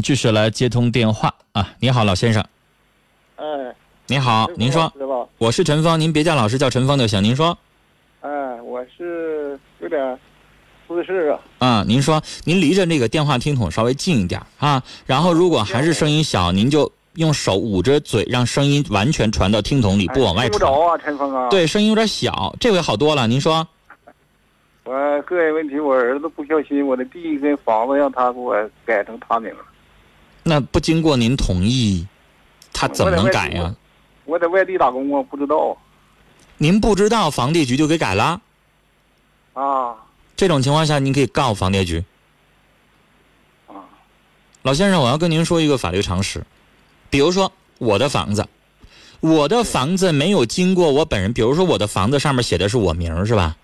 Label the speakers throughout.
Speaker 1: 们继续来接通电话啊！你好，老先生。
Speaker 2: 哎，
Speaker 1: 你好，您说？我是陈芳，您别叫老师，叫陈芳就行。您说，
Speaker 2: 哎，我是有点私事啊。
Speaker 1: 啊，您说，您离着那个电话听筒稍微近一点啊。然后，如果还是声音小，您就用手捂着嘴，让声音完全传到听筒里，不往外传。
Speaker 2: 听不着啊，陈峰啊。
Speaker 1: 对，声音有点小，这回好多了。您说，
Speaker 2: 我个人问题，我儿子不小心，我的地跟房子让他给我改成他名了。
Speaker 1: 那不经过您同意，他怎么能改呀？
Speaker 2: 我在外地打工我，不知道。
Speaker 1: 您不知道，房地局就给改了。
Speaker 2: 啊
Speaker 1: 这种情况下，您可以告房地局。
Speaker 2: 啊
Speaker 1: 老先生，我要跟您说一个法律常识，比如说我的房子，我的房子没有经过我本人，比如说我的房子上面写的是我名儿是吧？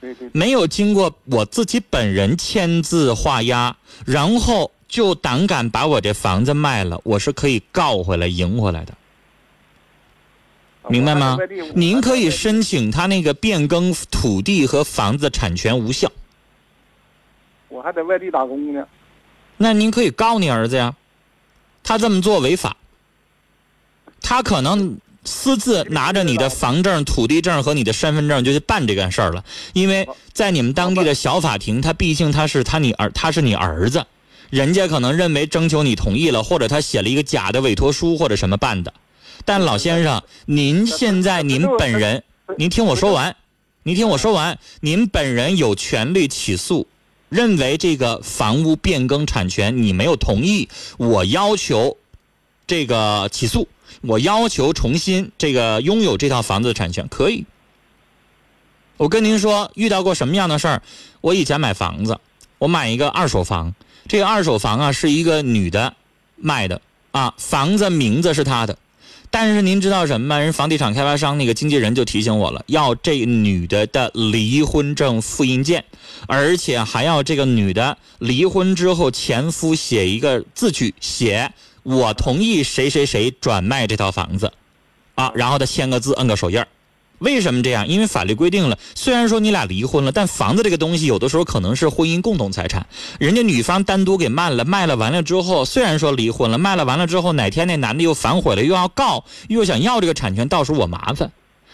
Speaker 2: 对对，
Speaker 1: 没有经过我自己本人签字画押，然后就胆敢把我这房子卖了，我是可以告回来、赢回来的，明白吗？您可以申请他那个变更土地和房子产权无效，
Speaker 2: 我还在外地打工呢。
Speaker 1: 那您可以告你儿子呀，他这么做违法，他可能私自拿着你的房证、土地证和你的身份证就去办这件事儿了，因为在你们当地的小法庭，他毕竟他是他你儿他是你儿子，人家可能认为征求你同意了，或者他写了一个假的委托书或者什么办的。但老先生，您现在您本人，您听我说完，您听我说完，您本人有权利起诉，认为这个房屋变更产权你没有同意，我要求这个起诉，我要求重新这个拥有这套房子的产权，可以。我跟您说，遇到过什么样的事儿？我以前买房子，我买一个二手房，这个二手房啊是一个女的卖的啊，房子名字是她的，但是您知道什么吗？人房地产开发商那个经纪人就提醒我了，要这女的的离婚证复印件，而且还要这个女的离婚之后前夫写一个字据，写我同意谁谁谁转卖这套房子，啊，然后他签个字，摁个手印儿。为什么这样？因为法律规定了，虽然说你俩离婚了，但房子这个东西有的时候可能是婚姻共同财产，人家女方单独给卖了，卖了完了之后，虽然说离婚了，卖了完了之后，哪天那男的又反悔了，又要告，又想要这个产权，到时候我麻烦，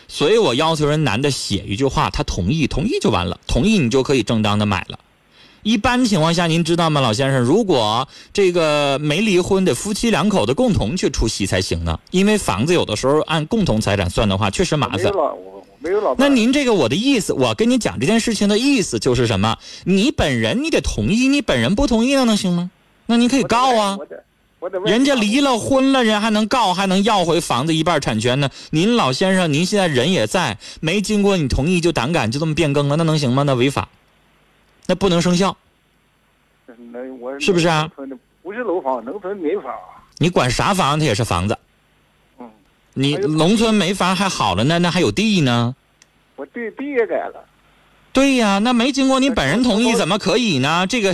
Speaker 1: 所以我要求人男的写一句话，他同意，同意就完了，同意你就可以正当的买了。一般情况下，您知道吗，老先生？如果这个没离婚的夫妻两口子共同去出席才行呢，因为房子有的时候按共同财产算的话，确实麻烦那您这个我的意思，我跟你讲这件事情的意思就是什么？你本人你得同意，你本人不同意那能行吗？那您可以告啊人家离了婚了，人还能告，还能要回房子一半产权呢。您老先生，您现在人也在，没经过你同意就胆敢就这么变更了，那能行吗？那违法，那不能生效。
Speaker 2: 那我
Speaker 1: 是不是啊
Speaker 2: 不是楼房，农村没房。
Speaker 1: 你管啥房，它也是房子。
Speaker 2: 嗯，
Speaker 1: 你农村没房还好了呢，那还有地呢。
Speaker 2: 我地地也改了。
Speaker 1: 对呀，那没经过你本人同意，怎么可以呢？这个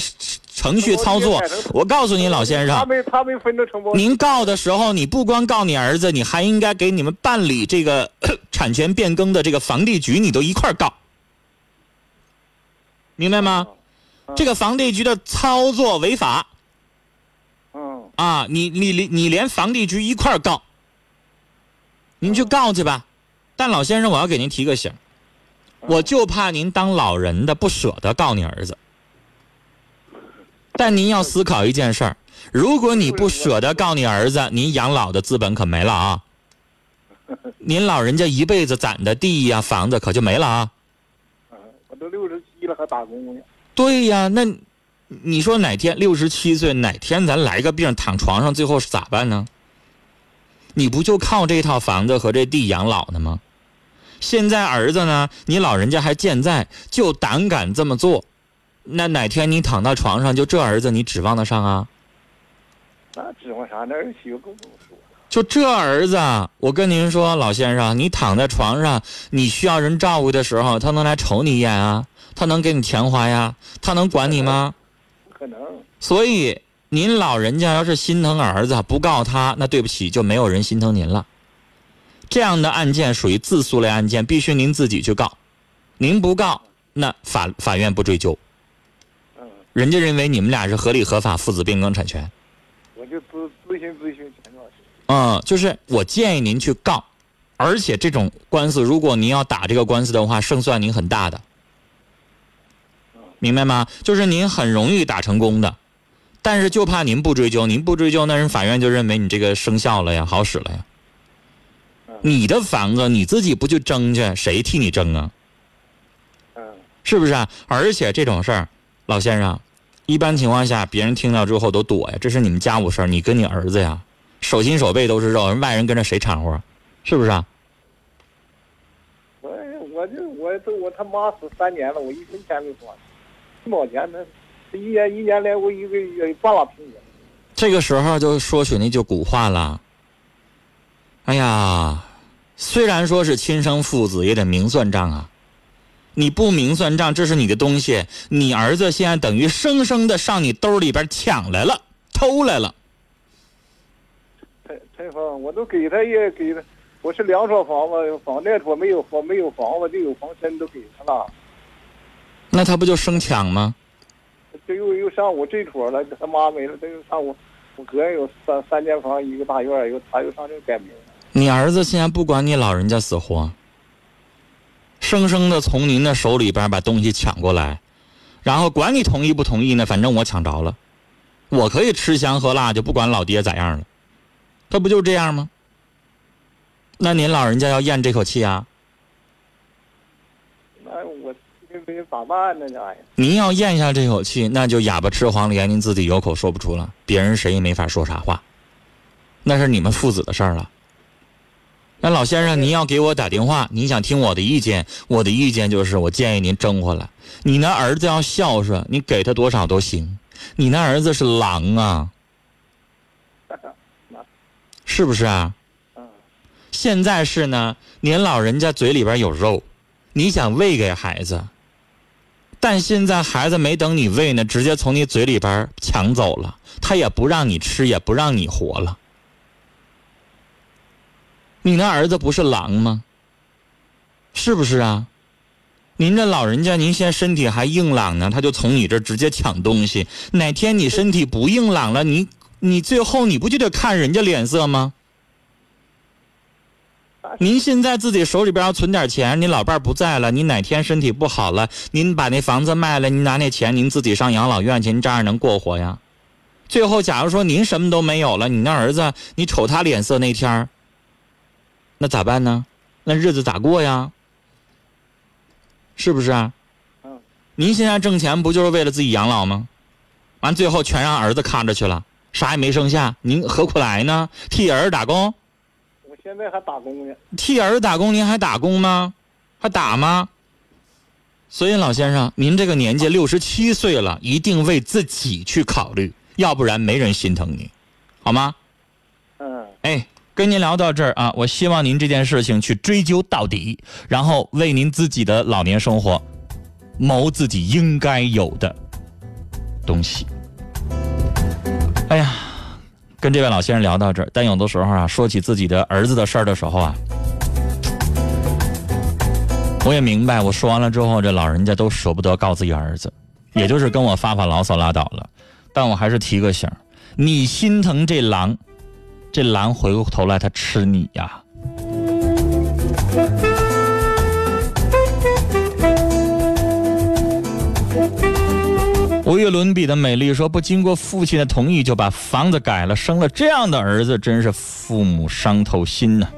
Speaker 1: 程序操作，我告诉你，老先
Speaker 2: 他
Speaker 1: 生，
Speaker 2: 没他没分到承包。
Speaker 1: 您告的时候，你不光告你儿子，你还应该给你们办理这个 产权变更的这个房地局，你都一块告，明白吗？这个房地局的操作违法
Speaker 2: 嗯，
Speaker 1: 啊！你你你你连房地局一块儿告，您去告去吧。但老先生，我要给您提个醒，我就怕您当老人的不舍得告你儿子。但您要思考一件事儿，如果你不舍得告你儿子，您养老的资本可没了啊！您老人家一辈子攒的地呀、房子可就没了啊！对呀，那你说哪天六十七岁，哪天咱来个病躺床上，最后是咋办呢？你不就靠这套房子和这地养老呢吗？现在儿子呢，你老人家还健在，就胆敢这么做，那哪天你躺到床上，就这儿子你指望得上啊？
Speaker 2: 那指望啥？那儿媳妇更不用说了。
Speaker 1: 就这儿子，我跟您说，老先生，你躺在床上，你需要人照顾的时候，他能来瞅你一眼啊？他能给你钱花呀？他能管你吗？
Speaker 2: 不可能。
Speaker 1: 所以您老人家要是心疼儿子，不告他，那对不起，就没有人心疼您了。这样的案件属于自诉类案件，必须您自己去告。您不告，那法法院不追究，
Speaker 2: 嗯，
Speaker 1: 人家认为你们俩是合理合法父子变更产权。
Speaker 2: 我就咨咨询咨询。
Speaker 1: 嗯，就是我建议您去告，而且这种官司，如果您要打这个官司的话，胜算您很大的，明白吗？就是您很容易打成功的，但是就怕您不追究，您不追究，那人法院就认为你这个生效了呀，好使了呀。你的房子你自己不去争去，谁替你争啊？是不是啊？而且这种事儿，老先生，一般情况下别人听到之后都躲呀，这是你们家务事儿，你跟你儿子呀，手心手背都是肉，人外人跟着谁掺和？是不是啊？
Speaker 2: 我我就我都我他妈死三年了，我一分钱没花，一毛钱呢，这一年一年来我一个月半拉平均。
Speaker 1: 这个时候就说起那句古话了。哎呀，虽然说是亲生父子，也得明算账啊。你不明算账，这是你的东西，你儿子现在等于生生的上你兜里边抢来了，偷来了。
Speaker 2: 陈陈峰，我都给他也给他，我是两所房子，房贷说没有房没有房子就有房身都给他了，
Speaker 1: 那他不就生抢吗？
Speaker 2: 这又又上我这坨了，他妈没了，他又上我我个人有三三间房一个大院，又他又上这改名。
Speaker 1: 你儿子现在不管你老人家死活，生生的从您的手里边把东西抢过来，然后管你同意不同意呢，反正我抢着了，我可以吃香喝辣，就不管老爹咋样了，他不就这样吗？那您老人家要咽这口气啊？
Speaker 2: 那我这这咋办呢？这玩意儿
Speaker 1: 您要咽下这口气，那就哑巴吃黄连，您自己有口说不出了，别人谁也没法说啥话，那是你们父子的事儿了。那老先生，您要给我打电话，您想听我的意见，我的意见就是，我建议您争回来。你那儿子要孝顺，你给他多少都行。你那儿子是狼啊，是不是啊？
Speaker 2: 嗯
Speaker 1: 现在是呢，您老人家嘴里边有肉，你想喂给孩子，但现在孩子没等你喂呢，直接从你嘴里边抢走了，他也不让你吃，也不让你活了。你那儿子不是狼吗？是不是啊？您这老人家，您现在身体还硬朗呢，他就从你这直接抢东西。哪天你身体不硬朗了，你你最后你不就得看人家脸色吗？您现在自己手里边要存点钱，您老伴儿不在了，您哪天身体不好了，您把那房子卖了，您拿那钱，您自己上养老院去，您照样能过活呀？最后，假如说您什么都没有了，你那儿子，你瞅他脸色那天儿那咋办呢？那日子咋过呀？是不是啊？
Speaker 2: 嗯
Speaker 1: 您现在挣钱不就是为了自己养老吗？完最后全让儿子看着去了，啥也没剩下，您何苦来呢？替儿打工，
Speaker 2: 我现在还打工呢。
Speaker 1: 替儿打工，您还打工吗？还打吗？所以老先生，您这个年纪六十七岁了，一定为自己去考虑，要不然没人心疼你，好吗？
Speaker 2: 嗯，
Speaker 1: 哎，跟您聊到这儿啊，我希望您这件事情去追究到底，然后为您自己的老年生活谋自己应该有的东西。跟这位老先生聊到这儿，但有的时候啊，说起自己的儿子的事儿的时候啊，我也明白，我说完了之后，这老人家都舍不得告自己儿子，也就是跟我发发牢骚拉倒了。但我还是提个醒，你心疼这狼。这狼回过头来，它吃你呀！无与伦比的美丽说：“不经过父亲的同意就把房子改了，生了这样的儿子，真是父母伤透心呐、